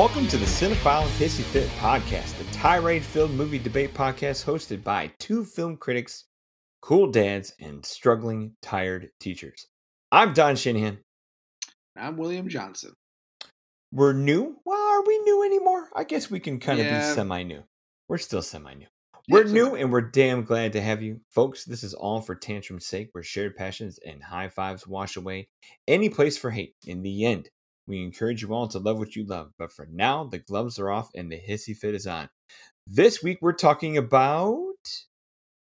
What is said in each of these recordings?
Welcome to the Cinephile and Hissy Fit podcast, the tirade filled movie debate podcast hosted by two film critics, cool dads, and struggling, tired teachers. I'm Don Shanahan. I'm William Johnson. We're new. Well, are we new anymore? I guess we can kind of Yeah. be semi new. We're still semi new. We're Yeah, new and we're damn glad to have you. Folks, this is all for tantrum's sake, where shared passions and high fives wash away any place for hate. In the end, we encourage you all to love what you love. But for now, the gloves are off and the hissy fit is on. This week, we're talking about.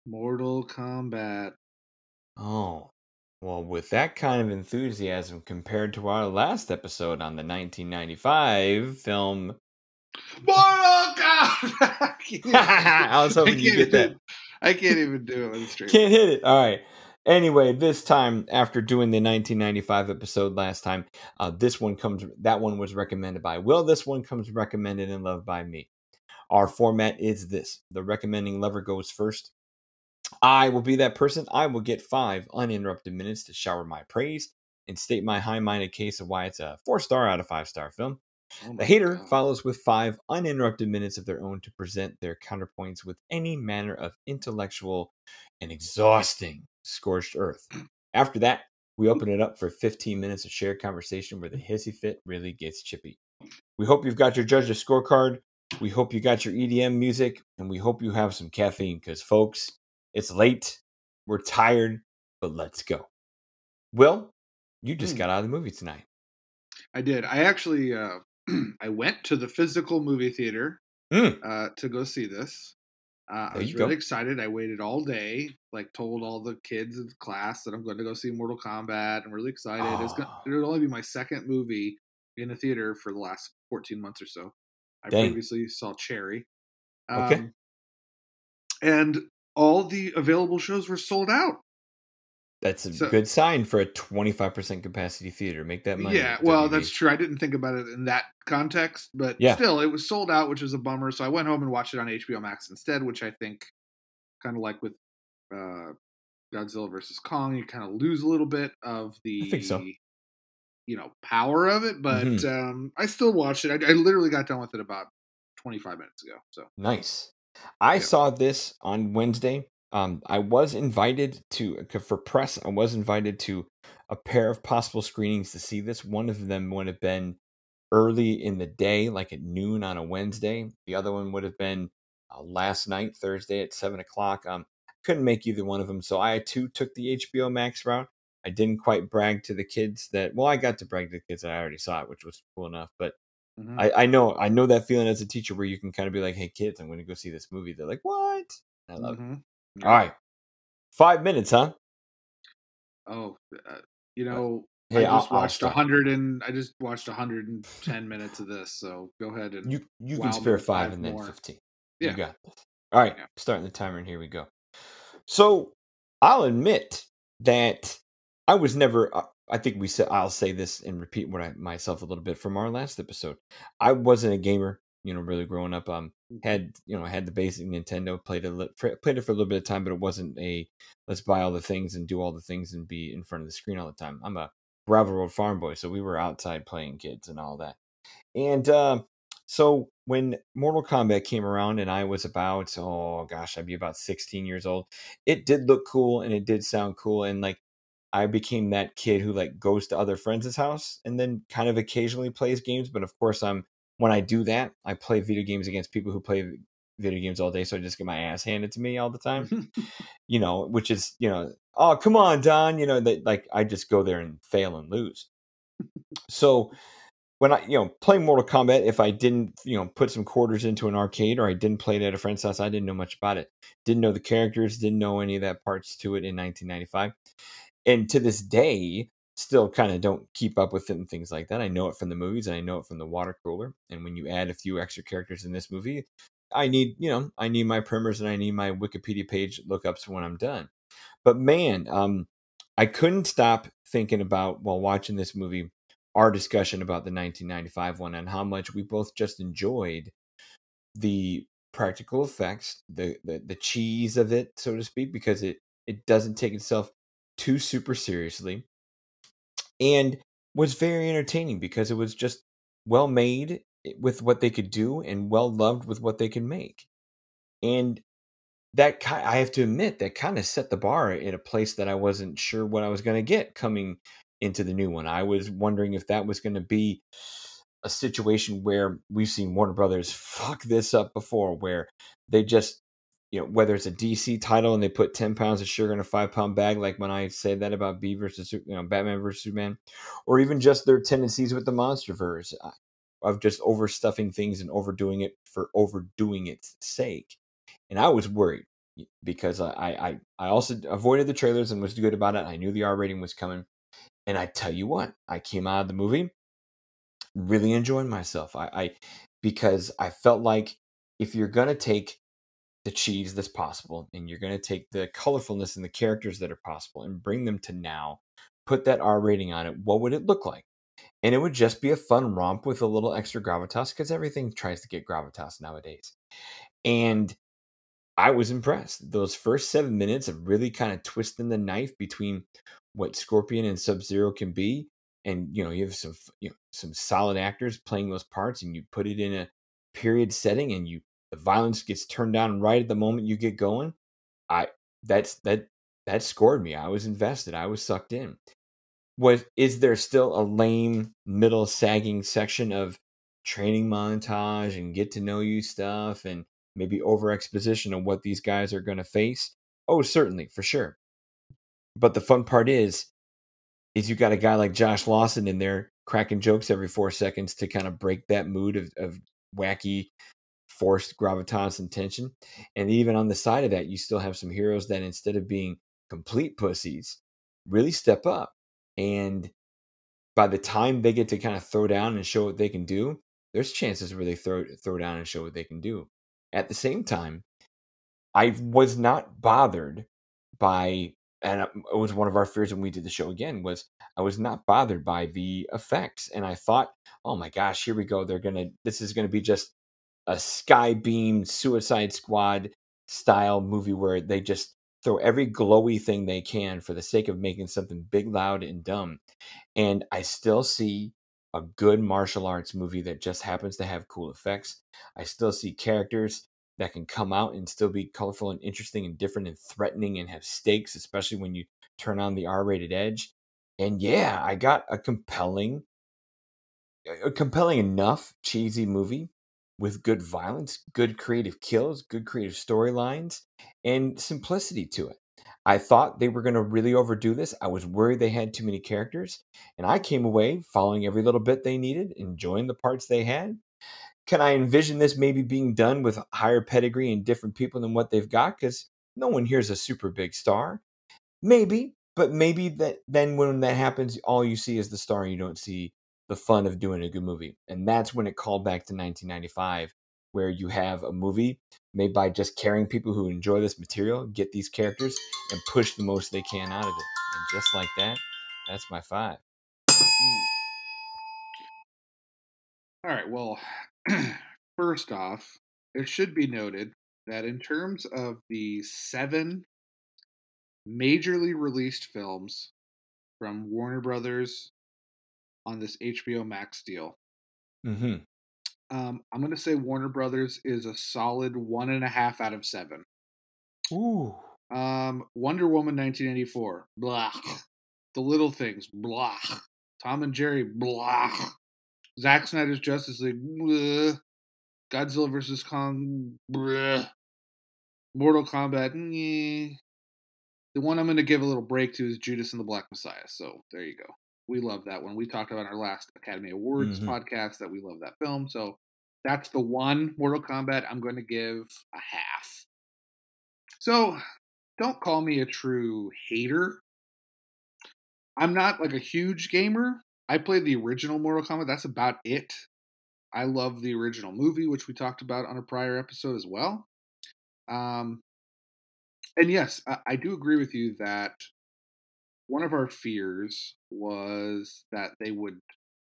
Mortal Kombat. Oh, well, with that kind of enthusiasm compared to our last episode on the 1995 film. Mortal Kombat! I was hoping can't get that. I can't even do it with a straight. Can't hit it. All right. Anyway, this time after doing the 1995 episode last time, uh, this one comes. That one was recommended by Will. This one comes recommended and loved by me. Our format is this: the recommending lover goes first. I will be that person. I will get five uninterrupted minutes to shower my praise and state my high-minded case of why it's a four-star out of five-star film. Oh The hater God. follows with five uninterrupted minutes of their own to present their counterpoints with any manner of intellectual and exhausting scorched earth. After that, we open it up for 15 minutes of shared conversation where the hissy fit really gets chippy. We hope you've got your judge's scorecard. We hope you got your EDM music, and we hope you have some caffeine because, folks, it's late. We're tired, but let's go. Will, you just Hmm. got out of the movie tonight. I did. I actually uh, I went to the physical movie theater Mm. uh, to go see this. Uh, I was you go. really excited. I waited all day, like told all the kids in class that I'm going to go see Mortal Kombat. I'm really excited. It's gonna, Oh. it would only be my second movie in a theater for the last 14 months or so. I Dang. previously saw Cherry. Okay. Um, and all the available shows were sold out. That's a So- good sign for a 25% capacity theater. Make that money. Yeah, well, WB. that's true. I didn't think about it in that context, but Yeah. still, it was sold out, which was a bummer. So I went home and watched it on HBO Max instead, which I think, kind of like with uh, Godzilla versus Kong, you kind of lose a little bit of the, so. you know, power of it. But Mhm. um, I still watched it. I, I literally got done with it about 25 minutes ago. So Nice. I Yeah. saw this on Wednesday. Um, I was invited to for press. I was invited to a pair of possible screenings to see this. One of them would have been early in the day, like at noon on a Wednesday. The other one would have been uh, last night, Thursday at seven o'clock. Um, couldn't make either one of them, so I too took the HBO Max route. I didn't quite brag to the kids that. Well, I got to brag to the kids that I already saw it, which was cool enough. But mhm. I, I know I know that feeling as a teacher where you can kind of be like, "Hey kids, I'm going to go see this movie." They're like, "What?" I love it. All right, five minutes, huh? Oh, uh, you know, Hey, I just I'll watched a hundred and I just watched hundred and ten minutes of this. So go ahead and You you can spare five five and then more. fifteen. Yeah. You got this. All right, Yeah. starting the timer, and here we go. So I'll admit that I was never. uh, I think we said I'll say this and repeat what I myself a little bit from our last episode. I wasn't a gamer, you know, really growing up. Um, had you know had the basic Nintendo, played a li- played it for a little bit of time, but it wasn't a let's buy all the things and do all the things and be in front of the screen all the time. I'm a gravel road farm boy, so we were outside playing kids and all that. And uh, so when Mortal Kombat came around, and I was about oh gosh, I'd be about 16 years old. It did look cool and it did sound cool, and like I became that kid who like goes to other friends' house and then kind of occasionally plays games. But of course, I'm when I do that, I play video games against people who play video games all day, so I just get my ass handed to me all the time. you know, which is you know, oh come on, Don, you know that like I just go there and fail and lose. so when I you know playing Mortal Kombat, if I didn't you know put some quarters into an arcade or I didn't play it at a friend's house, I didn't know much about it. Didn't know the characters, didn't know any of that parts to it in 1995, and to this day, still kind of don't keep up with it and things like that. I know it from the movies and I know it from the water cooler. And when you add a few extra characters in this movie, I need you know I need my primers and I need my Wikipedia page lookups when I'm done. But man, um, I couldn't stop thinking about while watching this movie our discussion about the 1995 one and how much we both just enjoyed the practical effects, the the, the cheese of it, so to speak, because it it doesn't take itself too super seriously, and was very entertaining because it was just well made eh, with what they could do and well loved with what they could make. And that I have to admit that kind of set the bar in a place that I wasn't sure what I was going to get coming into the new one. I was wondering if that was going to be a situation where we've seen Warner Brothers fuck this up before, where they just, you know, whether it's a DC title and they put 10 pounds of sugar in a five pound bag, like when I say that about B versus, you know, Batman versus Superman, or even just their tendencies with the MonsterVerse uh, of just overstuffing things and overdoing it for overdoing its sake. And I was worried because I, I, I also avoided the trailers and was good about it. I knew the R rating was coming. And I tell you what, I came out of the movie really enjoying myself. I, I because I felt like if you're gonna take the cheese that's possible and you're gonna take the colorfulness and the characters that are possible and bring them to now, put that R rating on it, what would it look like? And it would just be a fun romp with a little extra gravitas because everything tries to get gravitas nowadays. And I was impressed. Those first seven minutes of really kind of twisting the knife between what Scorpion and Sub Zero can be and you know you have some you know some solid actors playing those parts and you put it in a period setting and you the violence gets turned down right at the moment you get going i that's that that scored me i was invested i was sucked in. Was is there still a lame middle sagging section of training montage and get to know you stuff and maybe over exposition of what these guys are going to face? Oh certainly for sure. But the fun part is is you got a guy like Josh Lawson in there cracking jokes every four seconds to kind of break that mood of, of wacky, forced gravitas and tension. And even on the side of that, you still have some heroes that instead of being complete pussies, really step up. And by the time they get to kind of throw down and show what they can do, there's chances where they throw throw down and show what they can do. At the same time, I was not bothered by and it was one of our fears when we did the show again was i was not bothered by the effects and i thought oh my gosh here we go they're gonna this is gonna be just a skybeam suicide squad style movie where they just throw every glowy thing they can for the sake of making something big loud and dumb and i still see a good martial arts movie that just happens to have cool effects i still see characters that can come out and still be colorful and interesting and different and threatening and have stakes, especially when you turn on the R rated edge. And yeah, I got a compelling, a compelling enough cheesy movie with good violence, good creative kills, good creative storylines, and simplicity to it. I thought they were going to really overdo this. I was worried they had too many characters. And I came away following every little bit they needed, enjoying the parts they had, can I envision this maybe being done with higher pedigree and different people than what they've got? Because no one here's a super big star. Maybe, but maybe that then when that happens, all you see is the star and you don't see the fun of doing a good movie. And that's when it called back to 1995, where you have a movie made by just caring people who enjoy this material, get these characters, and push the most they can out of it. And just like that, that's my five. All right. Well, First off, it should be noted that in terms of the seven majorly released films from Warner Brothers on this HBO Max deal, mm-hmm. um, I'm going to say Warner Brothers is a solid one and a half out of seven. Ooh. Um, Wonder Woman 1984, blah. The Little Things, blah. Tom and Jerry, blah. Zack Snyder's Justice League. Bleh. Godzilla vs Kong. Bleh. Mortal Kombat. The one I'm going to give a little break to is Judas and the Black Messiah. So there you go. We love that one. We talked about our last Academy Awards mm-hmm. podcast that we love that film. So that's the one Mortal Kombat I'm going to give a half. So don't call me a true hater. I'm not like a huge gamer, I played the original Mortal Kombat. That's about it. I love the original movie, which we talked about on a prior episode as well. Um, and yes, I, I do agree with you that one of our fears was that they would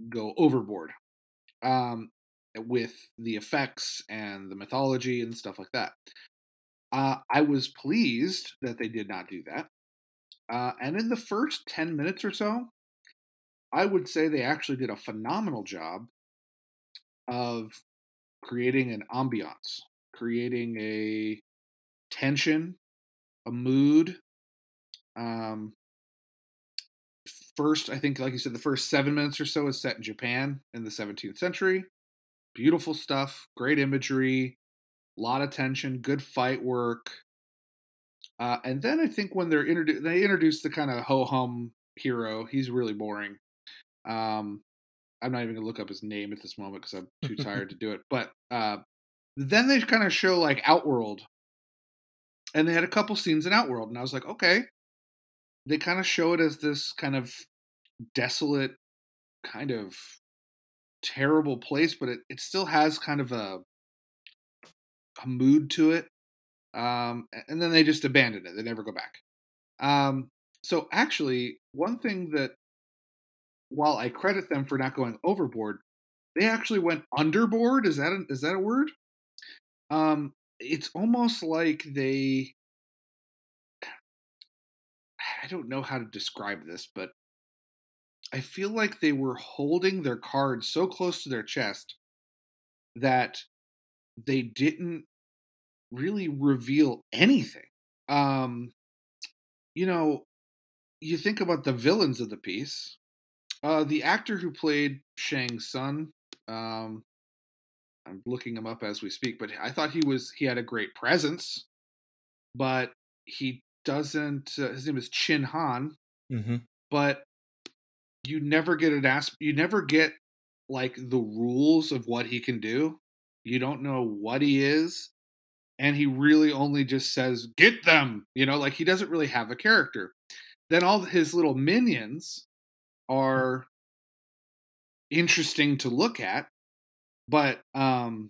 go overboard um, with the effects and the mythology and stuff like that. Uh, I was pleased that they did not do that. Uh, and in the first 10 minutes or so, I would say they actually did a phenomenal job of creating an ambiance, creating a tension, a mood. Um, first, I think, like you said, the first seven minutes or so is set in Japan in the 17th century. Beautiful stuff, great imagery, a lot of tension, good fight work. Uh, and then I think when they're introduced, they introduce the kind of ho hum hero. He's really boring. Um, I'm not even gonna look up his name at this moment because I'm too tired to do it. But uh, then they kind of show like Outworld, and they had a couple scenes in Outworld, and I was like, okay. They kind of show it as this kind of desolate, kind of terrible place, but it, it still has kind of a a mood to it. Um, and then they just abandon it; they never go back. Um, so actually, one thing that while I credit them for not going overboard, they actually went underboard. Is that a, is that a word? Um, it's almost like they. I don't know how to describe this, but I feel like they were holding their cards so close to their chest that they didn't really reveal anything. Um, you know, you think about the villains of the piece, uh, the actor who played Shang Tsung, um, I'm looking him up as we speak, but I thought he was he had a great presence, but he doesn't. Uh, his name is Chin Han, mm-hmm. but you never get an ask. You never get like the rules of what he can do. You don't know what he is, and he really only just says "get them." You know, like he doesn't really have a character. Then all his little minions are interesting to look at, but um,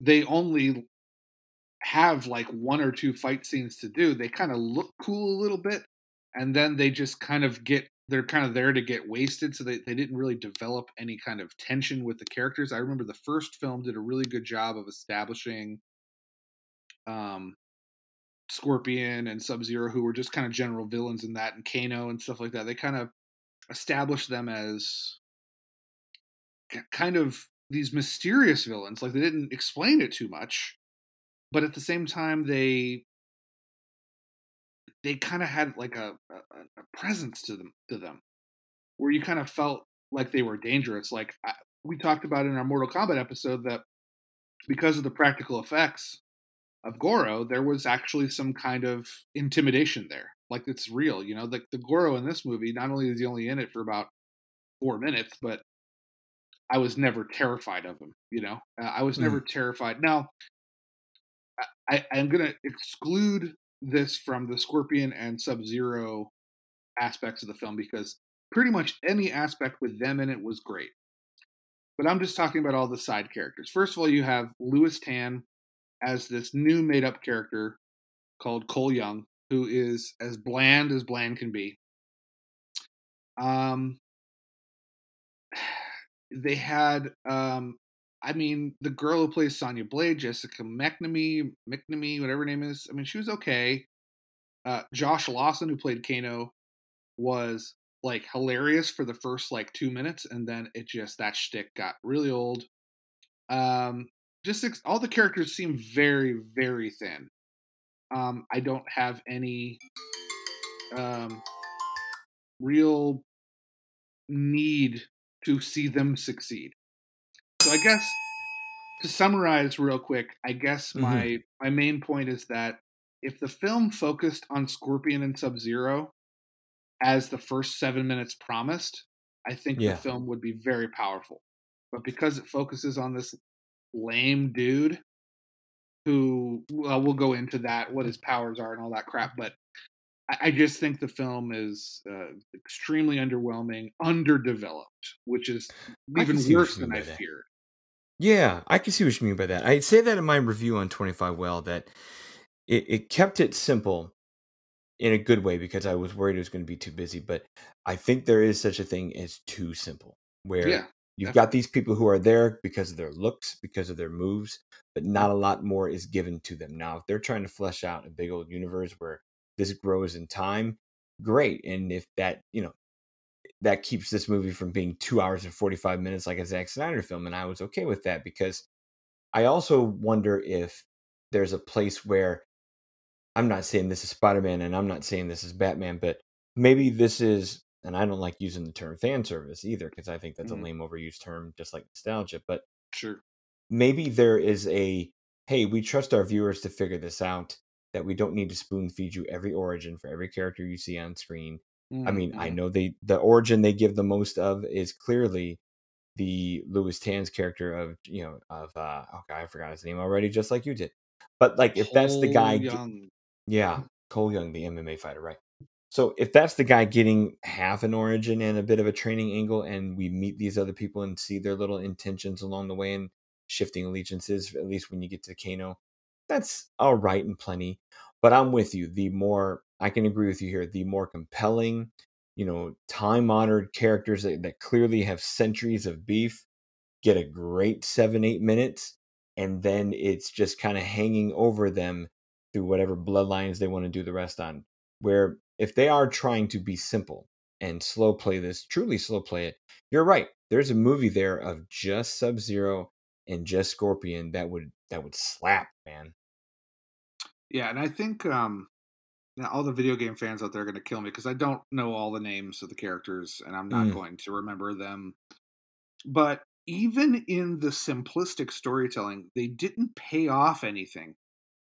they only have like one or two fight scenes to do. They kind of look cool a little bit, and then they just kind of get they're kind of there to get wasted so they, they didn't really develop any kind of tension with the characters i remember the first film did a really good job of establishing um scorpion and sub zero who were just kind of general villains in that and kano and stuff like that they kind of established them as kind of these mysterious villains. Like they didn't explain it too much, but at the same time they they kind of had like a, a, a, presence to them to them, where you kind of felt like they were dangerous. Like I, we talked about in our Mortal Kombat episode that because of the practical effects of Goro, there was actually some kind of intimidation there. Like it's real, you know. Like the Goro in this movie, not only is he only in it for about four minutes, but I was never terrified of him. You know, uh, I was never mm. terrified. Now, I, I'm going to exclude this from the Scorpion and Sub Zero aspects of the film because pretty much any aspect with them in it was great. But I'm just talking about all the side characters. First of all, you have Lewis Tan as this new made up character called Cole Young, who is as bland as bland can be. Um, they had, um, I mean, the girl who plays Sonya Blade, Jessica McNamee, McNamee, whatever her name is. I mean, she was okay. Uh, Josh Lawson, who played Kano, was like hilarious for the first like two minutes, and then it just that shtick got really old. Um, just all the characters seem very, very thin. Um, I don't have any um, real need to see them succeed. So I guess to summarize real quick, I guess mm-hmm. my my main point is that if the film focused on Scorpion and Sub Zero as the first seven minutes promised, I think yeah. the film would be very powerful. But because it focuses on this lame dude who well, we'll go into that, what his powers are and all that crap. But I, I just think the film is uh, extremely underwhelming, underdeveloped, which is even worse than I feared. Yeah, I can see what you mean by that. I say that in my review on 25YL that it, it kept it simple in a good way because I was worried it was going to be too busy. But I think there is such a thing as too simple, where yeah. You've got these people who are there because of their looks, because of their moves, but not a lot more is given to them. Now, if they're trying to flesh out a big old universe where this grows in time, great. And if that, you know, that keeps this movie from being two hours and 45 minutes like a Zack Snyder film. And I was okay with that because I also wonder if there's a place where I'm not saying this is Spider Man and I'm not saying this is Batman, but maybe this is, and I don't like using the term fan service either because I think that's Mhm. a lame overused term, just like nostalgia. But Sure. maybe there is a hey, we trust our viewers to figure this out, that we don't need to spoon feed you every origin for every character you see on screen. I mean, I know they the origin they give the most of is clearly the Lewis Tan's character of you know of uh okay I forgot his name already just like you did, but like if that's the guy, Cole Young. yeah, Cole Young, the MMA fighter, right? So if that's the guy getting half an origin and a bit of a training angle, and we meet these other people and see their little intentions along the way and shifting allegiances, at least when you get to Kano, that's all right and plenty. But I'm with you. The more I can agree with you here, the more compelling, you know, time honored characters that, that clearly have centuries of beef get a great seven, eight minutes, and then it's just kind of hanging over them through whatever bloodlines they want to do the rest on. Where if they are trying to be simple and slow play this, truly slow play it, you're right. There's a movie there of just Sub Zero and just Scorpion that would that would slap, man. Yeah, and I think um now all the video game fans out there are going to kill me because I don't know all the names of the characters and I'm not Mm. going to remember them. But even in the simplistic storytelling, they didn't pay off anything.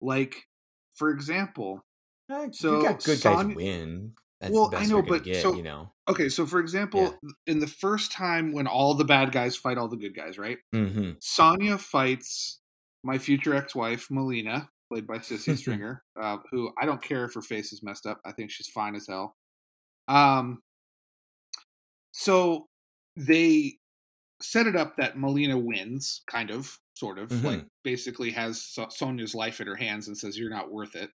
Like, for example, Uh, So, good guys win. That's Well, the I know, but get, so- you know. okay, so for example, in the first time when all the bad guys fight all the good guys, right? hmm Sonya fights my future ex-wife Mileena, played by Sisi Stringer, uh, who I don't care if her face is messed up. I think she's fine as hell. Um, so they set it up that Mileena wins, kind of, sort of, Mhm. like basically has so- Sonya's life in her hands and says you're not worth it.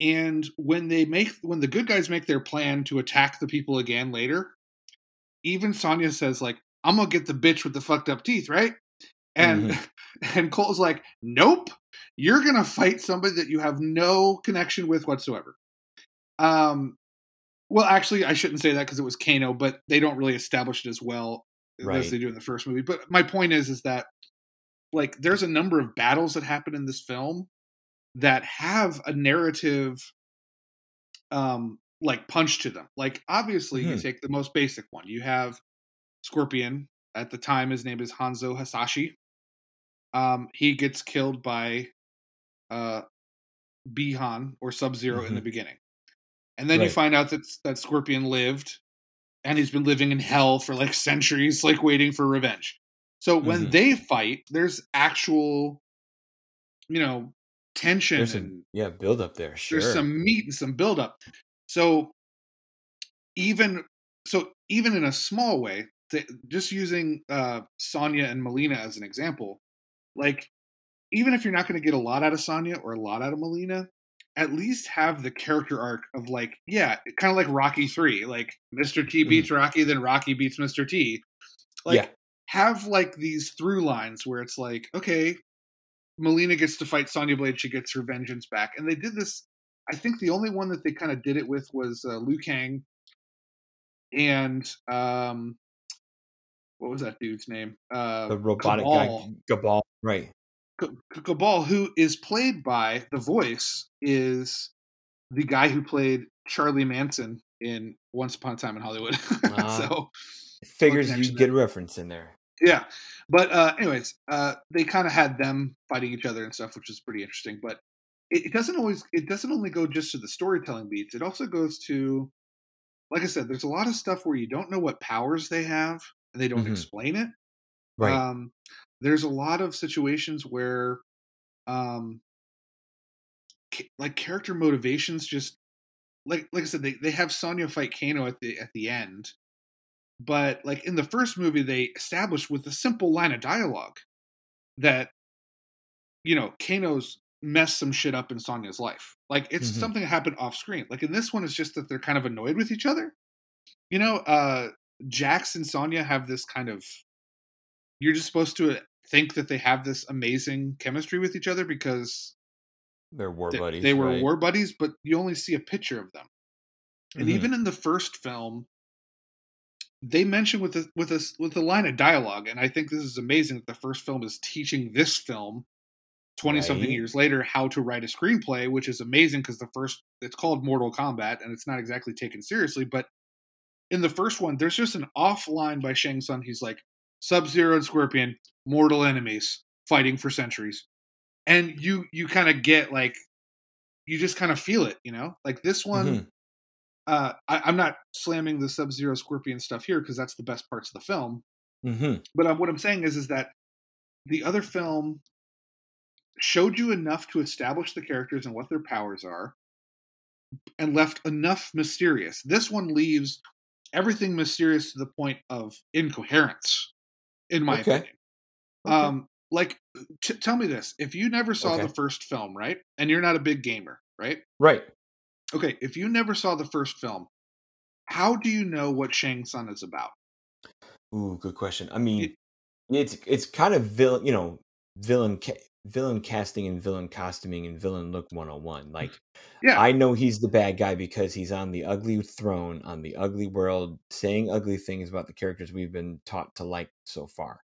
And when they make when the good guys make their plan to attack the people again later, even Sonya says like, "I'm gonna get the bitch with the fucked up teeth, right?" And and Cole's like, "Nope, you're gonna fight somebody that you have no connection with whatsoever." Um, well, actually, I shouldn't say that because it was Kano, but they don't really establish it as well Right. as they do in the first movie. But my point is, is that like there's a number of battles that happen in this film that have a narrative um like punch to them like obviously you Mhm. take the most basic one you have scorpion at the time his name is hanzo hasashi um he gets killed by uh bihan or sub zero in the beginning and then you find out that that scorpion lived and he's been living in hell for like centuries like waiting for revenge so when Mhm. they fight there's actual you know tension There's and some yeah build up there. Sure. there's some meat and some buildup. So even so, even in a small way, just using uh, Sonya and Mileena as an example, like even if you're not going to get a lot out of Sonya or a lot out of Mileena, at least have the character arc of like, yeah, kind of like Rocky Three, like Mr. T beats Rocky, then Rocky beats Mr. T. Like Yeah. have like these through lines where it's like, okay, Mileena gets to fight Sonya Blade, she gets her vengeance back, and they did this. I think the only one that they kind of did it with was uh, Liu Kang, and um, what was that dude's name? Uh, the robotic Kabal. guy Gabal. Right. Kabal, who is played by the voice, is the guy who played Charlie Manson in Once Upon a Time in Hollywood. Ah. so Figures connection you get a reference in there. yeah, but uh, anyways, uh, they kind of had them fighting each other and stuff, which is pretty interesting. But it, it doesn't always. It doesn't only go just to the storytelling beats. It also goes to, like I said, there's a lot of stuff where you don't know what powers they have and they don't Mhm. explain it. Right. Um, there's a lot of situations where, um, ca- like character motivations just like like I said, they they have Sonya fight Kano at the at the end, but like in the first movie, they established with a simple line of dialogue that you know Kano's messed some shit up in Sonya's life. Like it's Mhm. something that happened off screen. Like in this one, it's just that they're kind of annoyed with each other. You know, uh Jax and Sonya have this kind of you're just supposed to think that they have this amazing chemistry with each other because They're war they, buddies. they were right? war buddies, but you only see a picture of them. And Mhm. even in the first film, they mention with the with this with the line of dialogue, and I think this is amazing that the first film is teaching this film 20 something years later how to write a screenplay, which is amazing because the first it's called Mortal Kombat and it's not exactly taken seriously, but in the first one, there's just an off line by Shang Tsung. He's like, Sub Zero and Scorpion, mortal enemies, fighting for centuries. And you you kind of get like you just kind of feel it, you know? Like this one, Mhm. uh, I, I'm not slamming the Sub Zero Scorpion stuff here because that's the best parts of the film. Mhm. But um, what I'm saying is, is that the other film showed you enough to establish the characters and what their powers are, and left enough mysterious. This one leaves everything mysterious to the point of incoherence, in my Okay. opinion. Okay. Um, like, t- tell me this: if you never saw Okay. the first film, right, and you're not a big gamer, right? right. Okay, if you never saw the first film, how do you know what Shang Tsung is about? Ooh, good question. I mean, it's it's kind of villain, you know, villain villain casting and villain costuming and villain look 101. Mm. Like Yeah, I know he's the bad guy because he's on the ugly throne on the ugly world saying ugly things about the characters we've been taught to like so far.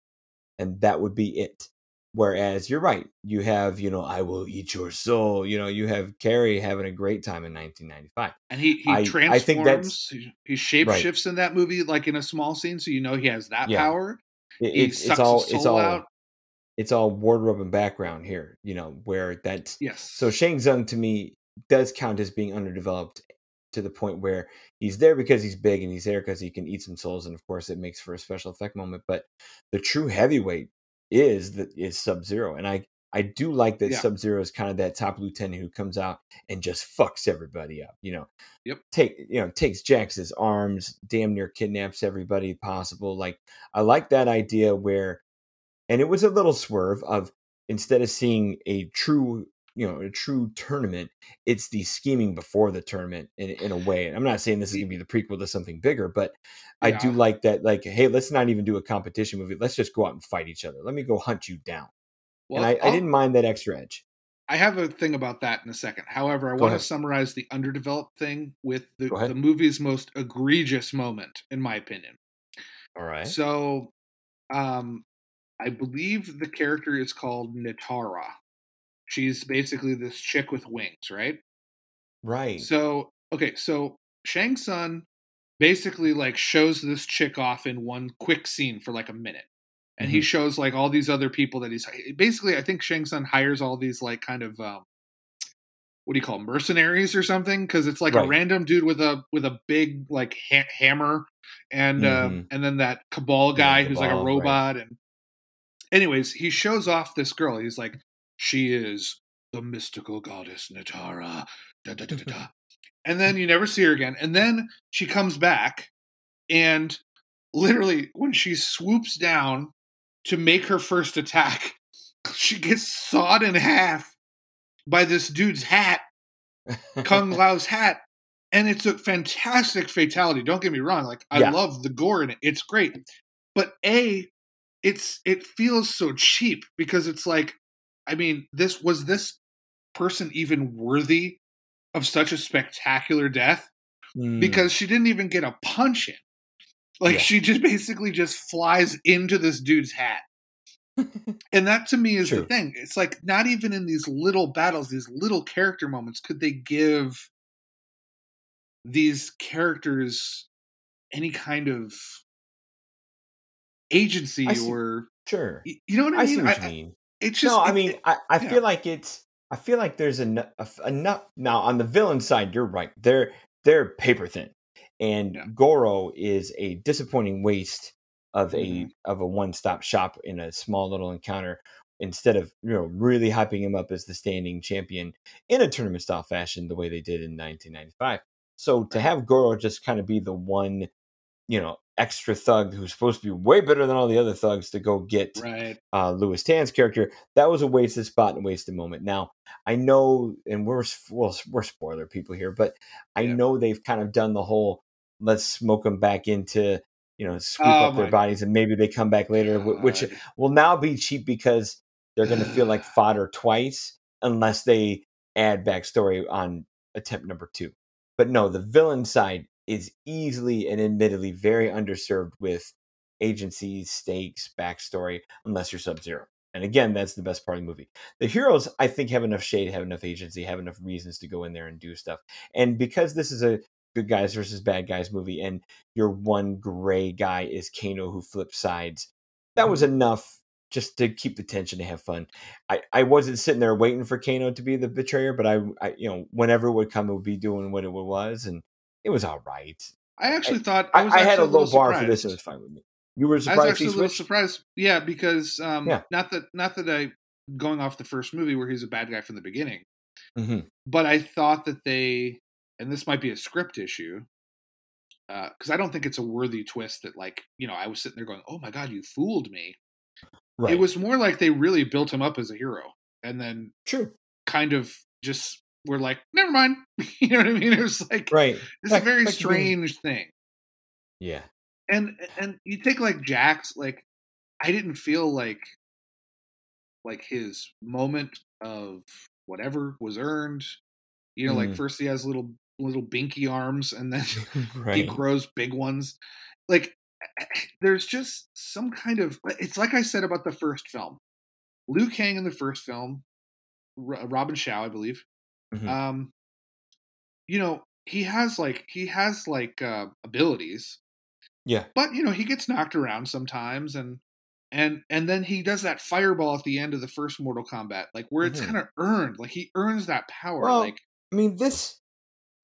And that would be it. Whereas you're right, you have, you know, I will eat your soul. You know, you have Cary having a great time in 1995. and he he I- I transforms. think that's- he, he shape Right. shifts in that movie, like in a small scene, so you know he has that Yeah. power. It- it's sucks it's all his it's all out. It's all wardrobe and background here, you know, where that's Yes. So Shang Tsung to me does count as being underdeveloped to the point where he's there because he's big and he's there because he can eat some souls, and of course it makes for a special effect moment. But the true heavyweight is that is Sub Zero, and I I do like that Yeah. Sub Zero is kind of that top lieutenant who comes out and just fucks everybody up. You know, Yep. Take you know takes Jax's arms, damn near kidnaps everybody possible. Like I like that idea where, and it was a little swerve of instead of seeing a true you know a true tournament it's the scheming before the tournament in, in a way and i'm not saying this is going to be the prequel to something bigger but i do like that like hey let's not even do a competition movie let's just go out and fight each other let me go hunt you down well, and I, I didn't mind that extra edge I have a thing about that in a second. However, I Go want to summarize the underdeveloped thing with the, the movie's most egregious moment, in my opinion. all right So, um, I believe the character is called Nitara. She's basically this chick with wings, right? right So, okay, so Shang Tsung basically like shows this chick off in one quick scene for like a minute. And he Mhm. shows like all these other people that he's basically I think Shang Tsung hires all these like kind of um what do you call 'em, mercenaries or something because it's like a random dude with a with a big like ha- hammer and uh, Mhm. and then that Kabal Yeah, guy who's like a Kabal, right. robot and anyways he shows off this girl he's like she is the mystical goddess Nitara da, da, da, da, da. and then you never see her again and then she comes back and literally when she swoops down to make her first attack she gets sawed in half by this dude's hat Kung Lao's hat. And it's a fantastic fatality. Don't get me wrong. Like I Yeah. love the gore in it. It's great. But A, it's it feels so cheap because it's like, I mean, this was this person even worthy of such a spectacular death? Mm, Because she didn't even get a punch in. Like Yeah. she just basically just flies into this dude's hat. And that to me is the thing. It's like not even in these little battles, these little character moments, could they give these characters any kind of agency see- or sure you know what I, i mean? what I- mean It's just no, I mean, it- I, I yeah. feel like it's. I feel like there's enough enough now on the villain side. You're right. They're they're paper thin, and Yeah. Goro is a disappointing waste of a Mhm. of a one stop shop in a small little encounter. Instead of you know really hyping him up as the standing champion in a tournament style fashion, the way they did in 1995. So to have Goro just kind of be the one, you know, extra thug who's supposed to be way better than all the other thugs to go get right. uh, Lewis Tan's character, that was a wasted spot and a wasted moment. Now, I know, and we're well, we're spoiler people here, but I Yeah. know they've kind of done the whole let's smoke them back into you know sweep Oh up their bodies and maybe they come back later, wh- which will now be cheap because they're going to feel like fodder twice unless they add backstory on attempt number two. But no, the villain side is easily and admittedly very underserved with agencies, stakes, backstory, unless you're Sub Zero. And again, that's the best part of the movie. The heroes, I think, have enough shade, have enough agency, have enough reasons to go in there and do stuff. And because this is a good guys versus bad guys movie, and your one gray guy is Kano who flips sides, that was Mm-hmm. enough just to keep the tension to have fun. I, I wasn't sitting there waiting for Kano to be the betrayer, but I, I you know whenever it would come, it would be doing what it was, and it was all right. I actually thought I I, was I had a low bar for this, and it was fine with me. You were surprised. I was surprised actually a little switched? surprised. Yeah, because um, Yeah. not that not that I going off the first movie where he's a bad guy from the beginning, Mhm. but I thought that they, and this might be a script issue, because I don't think it's a worthy twist that like you know I was sitting there going, oh my god, you fooled me. Right. It was more like they really built him up as a hero, and then true. kind of just were like, never mind. you know what I mean? It was like Right. it's a very back to being- strange thing. Yeah. and and you take like Jax, like I didn't feel like like his moment of whatever was earned. You know, like Mm. first he has little little binky arms, and then he grows big ones. Like there's just some kind of it's like I said about the first film. Liu Kang in the first film, Robin Shou, I believe. Mhm. Um, you know, he has like he has like uh, abilities, Yeah. but you know he gets knocked around sometimes and and and then he does that fireball at the end of the first mortal kombat like where it's Mhm. kind of earned like he earns that power Well, like I mean, this.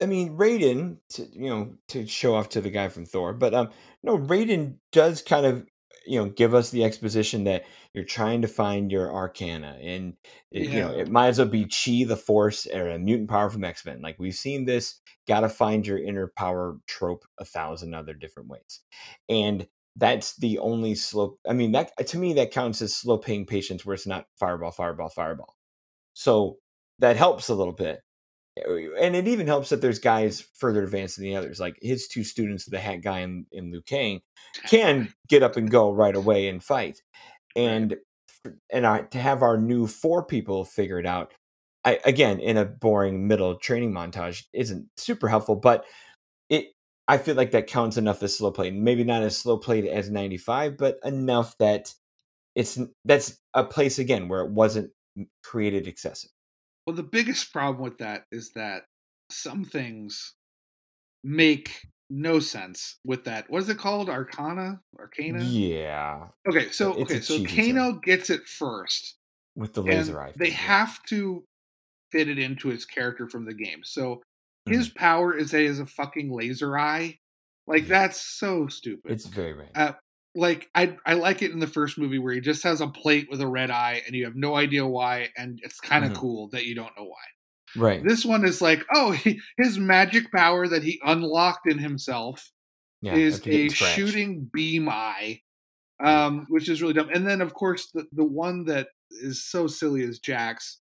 I mean, Raiden. To, you know, to show off to the guy from Thor, but um, no, Raiden does kind of you know give us the exposition that you're trying to find your arcana, and it, you know it might as well be Chi, the Force, or a mutant power from X Men. Like we've seen this. Got to find your inner power trope a thousand other different ways, and that's the only slow. I mean, that to me that counts as slow paying patience, where it's not fireball, fireball, fireball. So that helps a little bit and it even helps that there's guys further advanced than the others. Like his two students, the hat guy and, and Liu Kang, can get up and go right away and fight. And and I, to have our new four people figure it out, I, again in a boring middle training montage isn't super helpful, but it I feel like that counts enough as slow played. Maybe not as slow played as 95, but enough that it's that's a place again where it wasn't created excessive. Well the biggest problem with that is that some things make no sense with that what is it called? Arcana? Arcana? Yeah, okay so It's okay so kano gets it first with the laser eye. they have to fit it into his character from the game. So his Mm-hmm. power is that he has a fucking laser eye? Like Yeah. that's so stupid. It's very uh, like I I like it in the first movie where he just has a plate with a red eye and you have no idea why and it's kind of Mhm. cool that you don't know why. right. This one is like, oh, he, his magic power that he unlocked in himself yeah, is a scratched. shooting beam eye, um, which is really dumb. And then of course the the one that is so silly is Jax,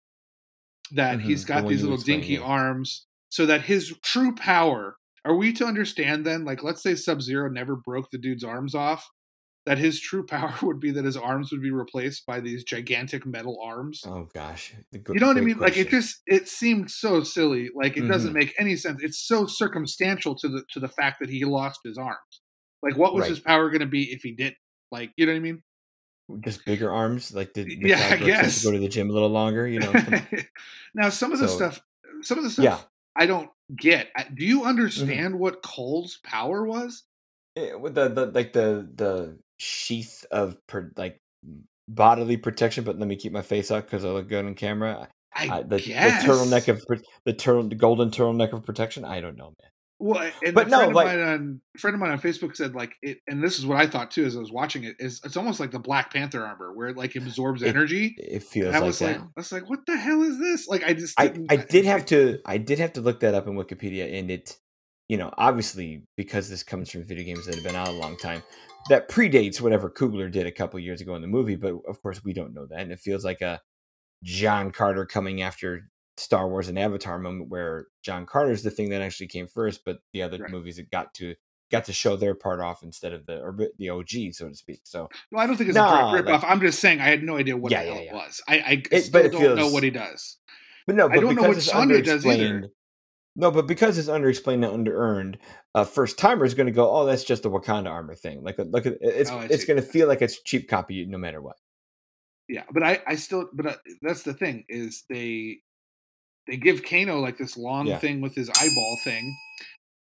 that he's Mhm, the got one these little dinky yeah. arms, so that his true power. Are we to understand then? Like, let's say Sub Zero never broke the dude's arms off. That his true power would be that his arms would be replaced by these gigantic metal arms. Oh gosh, gr- You know what I mean? Like it just it seemed so silly. Like it doesn't Mhm. make any sense. It's so circumstantial to the to the fact that he lost his arms. Like what was Right. his power going to be if he didn't? Like you know what I mean? just bigger arms. Like did Yeah, I guess. to go to the gym a little longer. You know, now some of the So- stuff, some of the stuff, Yeah. Mm-hmm. I don't get. Do you understand what Cole's power was? Eh, with the, the like the the sheath of per, like bodily protection. But let me keep my face up because I look good on camera. I I, the, the turtleneck of the turtle, the golden turtleneck of protection. I don't know, man. Well, and But a no, like- on a friend of mine on Facebook said like it, and this is what I thought too as I was watching it. Is it's almost like the Black Panther armor where it like absorbs It- energy. It feels I like was that. like, I was like, what the hell is this? Like, I just I, I did have to I did have to look that up in Wikipedia and it you know obviously because this comes from video games that have been out a long time that predates whatever Coogler did a couple years ago in the movie but of course we don't know that and it feels like a John Carter coming after Star Wars and Avatar moment where John Carter's the thing that actually came first but the other Right. movies that got to got to show their part off instead of the or the OG so to speak so Well, I don't think it's Nah, a direct like- I'm just saying I had no idea what Yeah, the hell yeah, it was. I, I It- still don't know what he does. But no, I don't know what Sonya does either. No, but because it's underexplained and under-earned, a first timer is going to go, "Oh, that's just a Wakanda armor thing." Like, look it's Oh, it's going to feel like it's cheap copy no matter what. Yeah, but I, I still, but uh, that's the thing is they, they give Kano like this long Yeah. thing with his eyeball thing,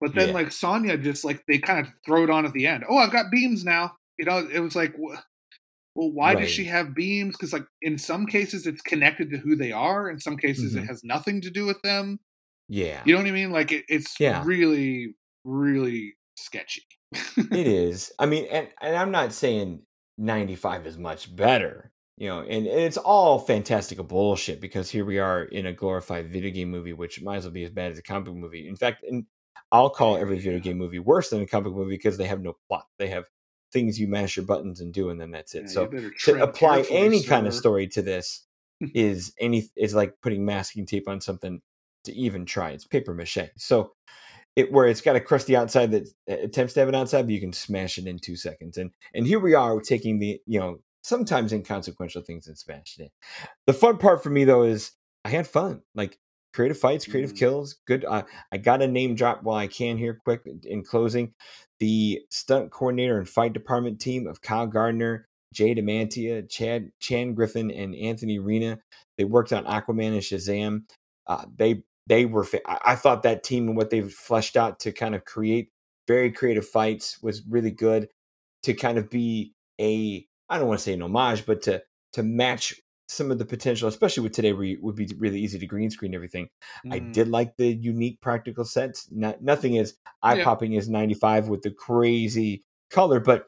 but then Yeah. like Sonya just like they kind of throw it on at the end. Oh, I've got beams now. You know, it was like, wh- well, why Right. does she have beams? Because like in some cases it's connected to who they are. In some cases Mhm. it has nothing to do with them. Yeah, You know what I mean? Like it, it's Yeah. really, really sketchy. it is. I mean, and and I'm not saying 95 is much better, you know, and, and it's all fantastical bullshit because here we are in a glorified video game movie, which might as well be as bad as a comic book movie. In fact, and I'll call every video game movie worse than a comic book movie because they have no plot. They have things you mash your buttons and do, and then that's it. Yeah, so to apply any kind of story to this is any is like putting masking tape on something to even try. It's paper mache. So it where it's got a crusty outside that attempts to have an outside, but you can smash it in two seconds. And and here we are taking the you know sometimes inconsequential things and smashing it. The fun part for me though is I had fun. Like creative fights, creative Mm. kills, good. Uh, I got a name drop while I can here, quick in closing. The stunt coordinator and fight department team of Kyle Gardiner, Jay Demantia, Chad Chan Griffin, and Anthony Rena. They worked on Aquaman and Shazam. Uh, they they were. Fa- I, thought that team and what they've fleshed out to kind of create very creative fights was really good. To kind of be a I don't want to say an homage, but to to match some of the potential, especially with today, where it would be really easy to green screen everything. I Mm. did like the unique practical sets. Not, nothing is eye Yeah. popping as 95 with the crazy color, but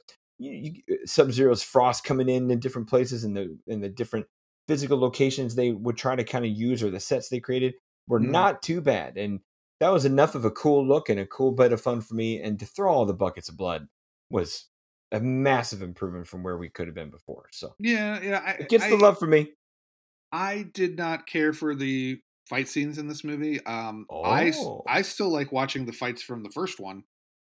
Sub Zero's frost coming in in different places and the in the different physical locations they would try to kind of use or the sets they created were Mhm. not too bad. And that was enough of a cool look and a cool bit of fun for me. And to throw all the buckets of blood was a massive improvement from where we could have been before. So Yeah, yeah. I, it gets I, the love for me. I did not care for the fight scenes in this movie. Um, I Oh. I still like watching the fights from the first one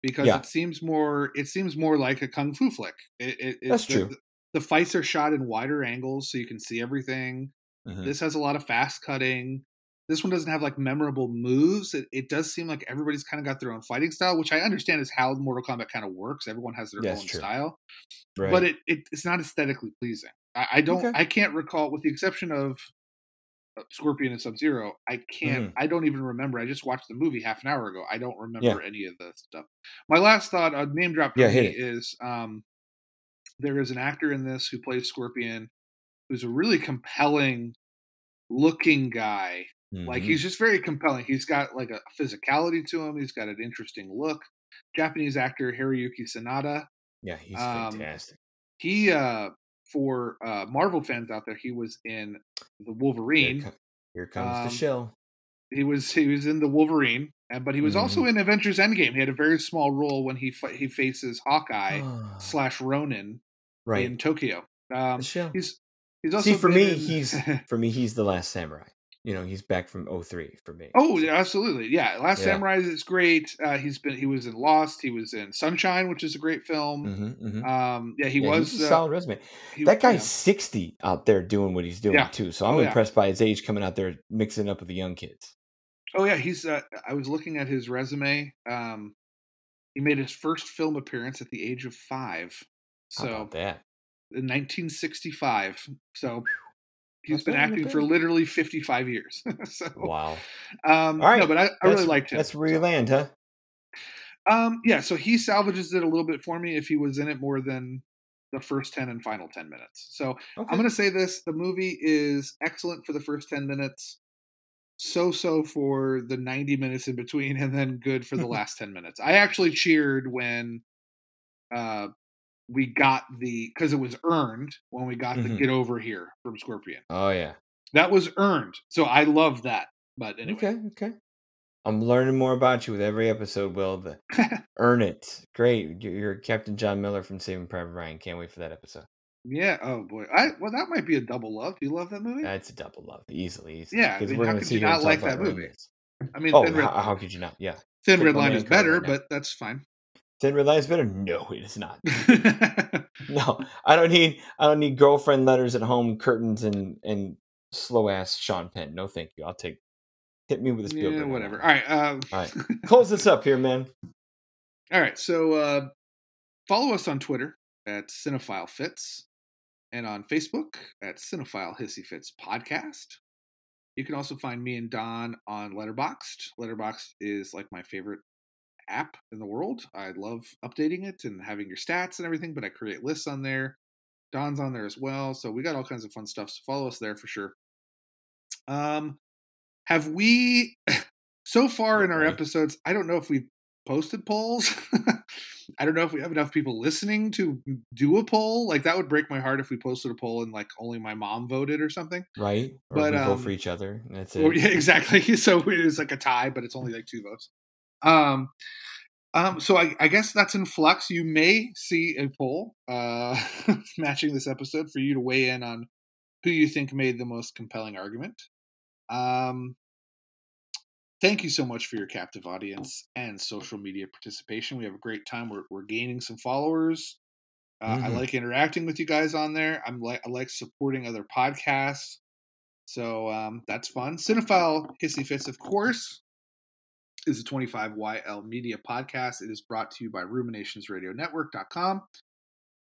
because Yeah. it seems more it seems more like a kung fu flick. It, it, it- That's the, true. The, fights are shot in wider angles so you can see everything. Mhm. This has a lot of fast cutting. This one doesn't have like memorable moves. It, it does seem like everybody's kind of got their own fighting style, which I understand is how Mortal Kombat kind of works. Everyone has their That's own true. style Right. but it, it it's not aesthetically pleasing. I, I don't Okay. I can't recall with the exception of uh, Scorpion and Sub Zero. I can't Mhm. I don't even remember. I just watched the movie half an hour ago. I don't remember any of the stuff. My last thought, a name drop for Yeah, me is um, there is an actor in this who plays Scorpion who's a really compelling looking guy. Like Mhm. he's just very compelling. He's got like a physicality to him. He's got an interesting look. Japanese actor Hiroyuki Sanada yeah, he's um, fantastic. he uh for uh marvel fans out there he was in the Here, wolverine co- here comes um, the show. he was he was in the wolverine and but he was also Mm-hmm. in avengers endgame he had a very small role when he he faces hawkeye Ah, slash ronin right. in tokyo um the show. he's he's also See, for me, in- he's for me, he's the last samurai. You know, he's back from 03 for me. oh yeah, absolutely yeah last Yeah. samurai is great uh he's been he was in lost he was in sunshine which is a great film hmm um yeah he yeah, was uh, solid resume. he- That guy's yeah. 60 out there doing what he's doing too. So I'm Oh, impressed by his age coming out there mixing up with the young kids. Oh yeah, he's. Uh, I was looking at his resume. Um, he made his first film appearance at the age of five, so that? in 1965. So he's That's been acting for literally 55 years. so, Wow. um, All right. no, but I, I really That's- liked him. That's where you So, land, huh? um, yeah, so he salvages it a little bit for me if he was in it more than the first 10 and final 10 minutes. So Okay. I'm going to say this: the movie is excellent for the first 10 minutes. So so for the 90 minutes in between, and then good for the last 10 minutes. I actually cheered when uh, we got the because it was earned when we got the Mhm. get over here from Scorpion. oh yeah. That was earned, so I love that. But anyway, Okay. Okay. I'm learning more about you with every episode. Will the earn it? Great. You're, Captain John Miller from Saving Private Ryan. Can't wait for that episode. yeah. Oh boy, I well that might be a double love. Do you love that movie? That's a double love, easily, easily. Yeah, I 'Cause mean, we're how could you not like that movie? Earn I mean, Oh, Thin Red, how, how could you not? Yeah. Thin take Red Line is better, right but that's fine. Thin Red Line is better. No, it is not. No, I don't need. I don't need girlfriend letters at home, curtains, and and slow ass Sean Penn. No, thank you. I'll take Hit me with this. Yeah, whatever. All right. Um, All right. Close this up here, man. All right. So uh, follow us on Twitter at Cinephile Fits and on Facebook at Cinephile Hissy Fits Podcast. You can also find me and Don on Letterboxd. Letterboxd is like my favorite app in the world. I love updating it and having your stats and everything, but I create lists on there. Don's on there as well. So we got all kinds of fun stuff. So follow us there for sure. Um, have we so far in our episodes? I don't know if we've posted polls. I don't know if we have enough people listening to do a poll. Like that would break my heart if we posted a poll and like only my mom voted or something. Right? Or But, we vote um, for each other. That's it. Or, yeah, exactly. So it's like a tie, but it's only like two votes. Um, um, so I, I guess that's in flux. You may see a poll uh, matching this episode for you to weigh in on who you think made the most compelling argument. Um, thank you so much for your captive audience and social media participation. We have a great time. We're, we're gaining some followers. Uh, I Mhm. like interacting with you guys on there. I'm like I like supporting other podcasts. So um, that's fun. Cinephile Hissy Fits, of course, is a 25YL media podcast. It is brought to you by ruminationsradionetwork.com.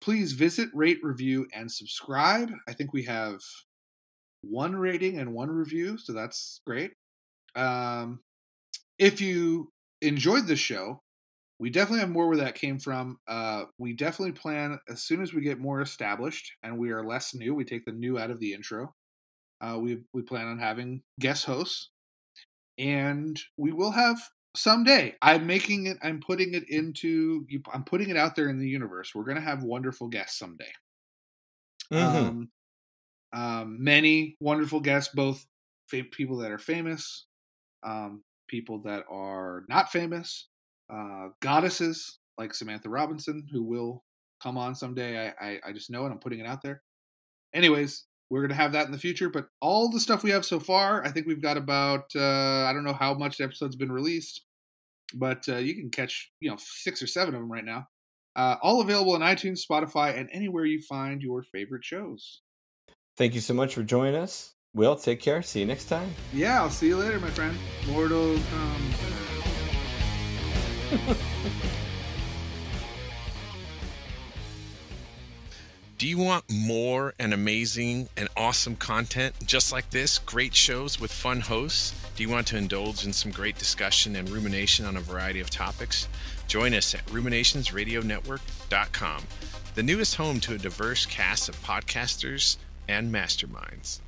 Please visit, rate, review, and subscribe. I think we have one rating and one review, so that's great. Um, if you enjoyed the show, we definitely have more where that came from. Uh, we definitely plan as soon as we get more established and we are less new. We take the new out of the intro. Uh, we we plan on having guest hosts, and we will have someday. I'm making it. I'm putting it into. I'm putting it out there in the universe. We're gonna have wonderful guests someday. Mhm. Um, um, many wonderful guests, both fa- people that are famous, um, people that are not famous, uh, goddesses like Samantha Robinson, who will come on someday. I, I, I just know it. I'm putting it out there. Anyways, we're going to have that in the future. But all the stuff we have so far, I think we've got about, uh, I don't know how much the episode's been released, but uh, you can catch, you know, six or seven of them right now. Uh, all available on iTunes, Spotify, and anywhere you find your favorite shows. Thank you so much for joining us. Will, take care. See you next time. Yeah, I'll see you later, my friend. Mortal Kombat. Do you want more and amazing and awesome content just like this? Great shows with fun hosts? Do you want to indulge in some great discussion and rumination on a variety of topics? Join us at ruminationsradionetwork.com, the newest home to a diverse cast of podcasters and masterminds.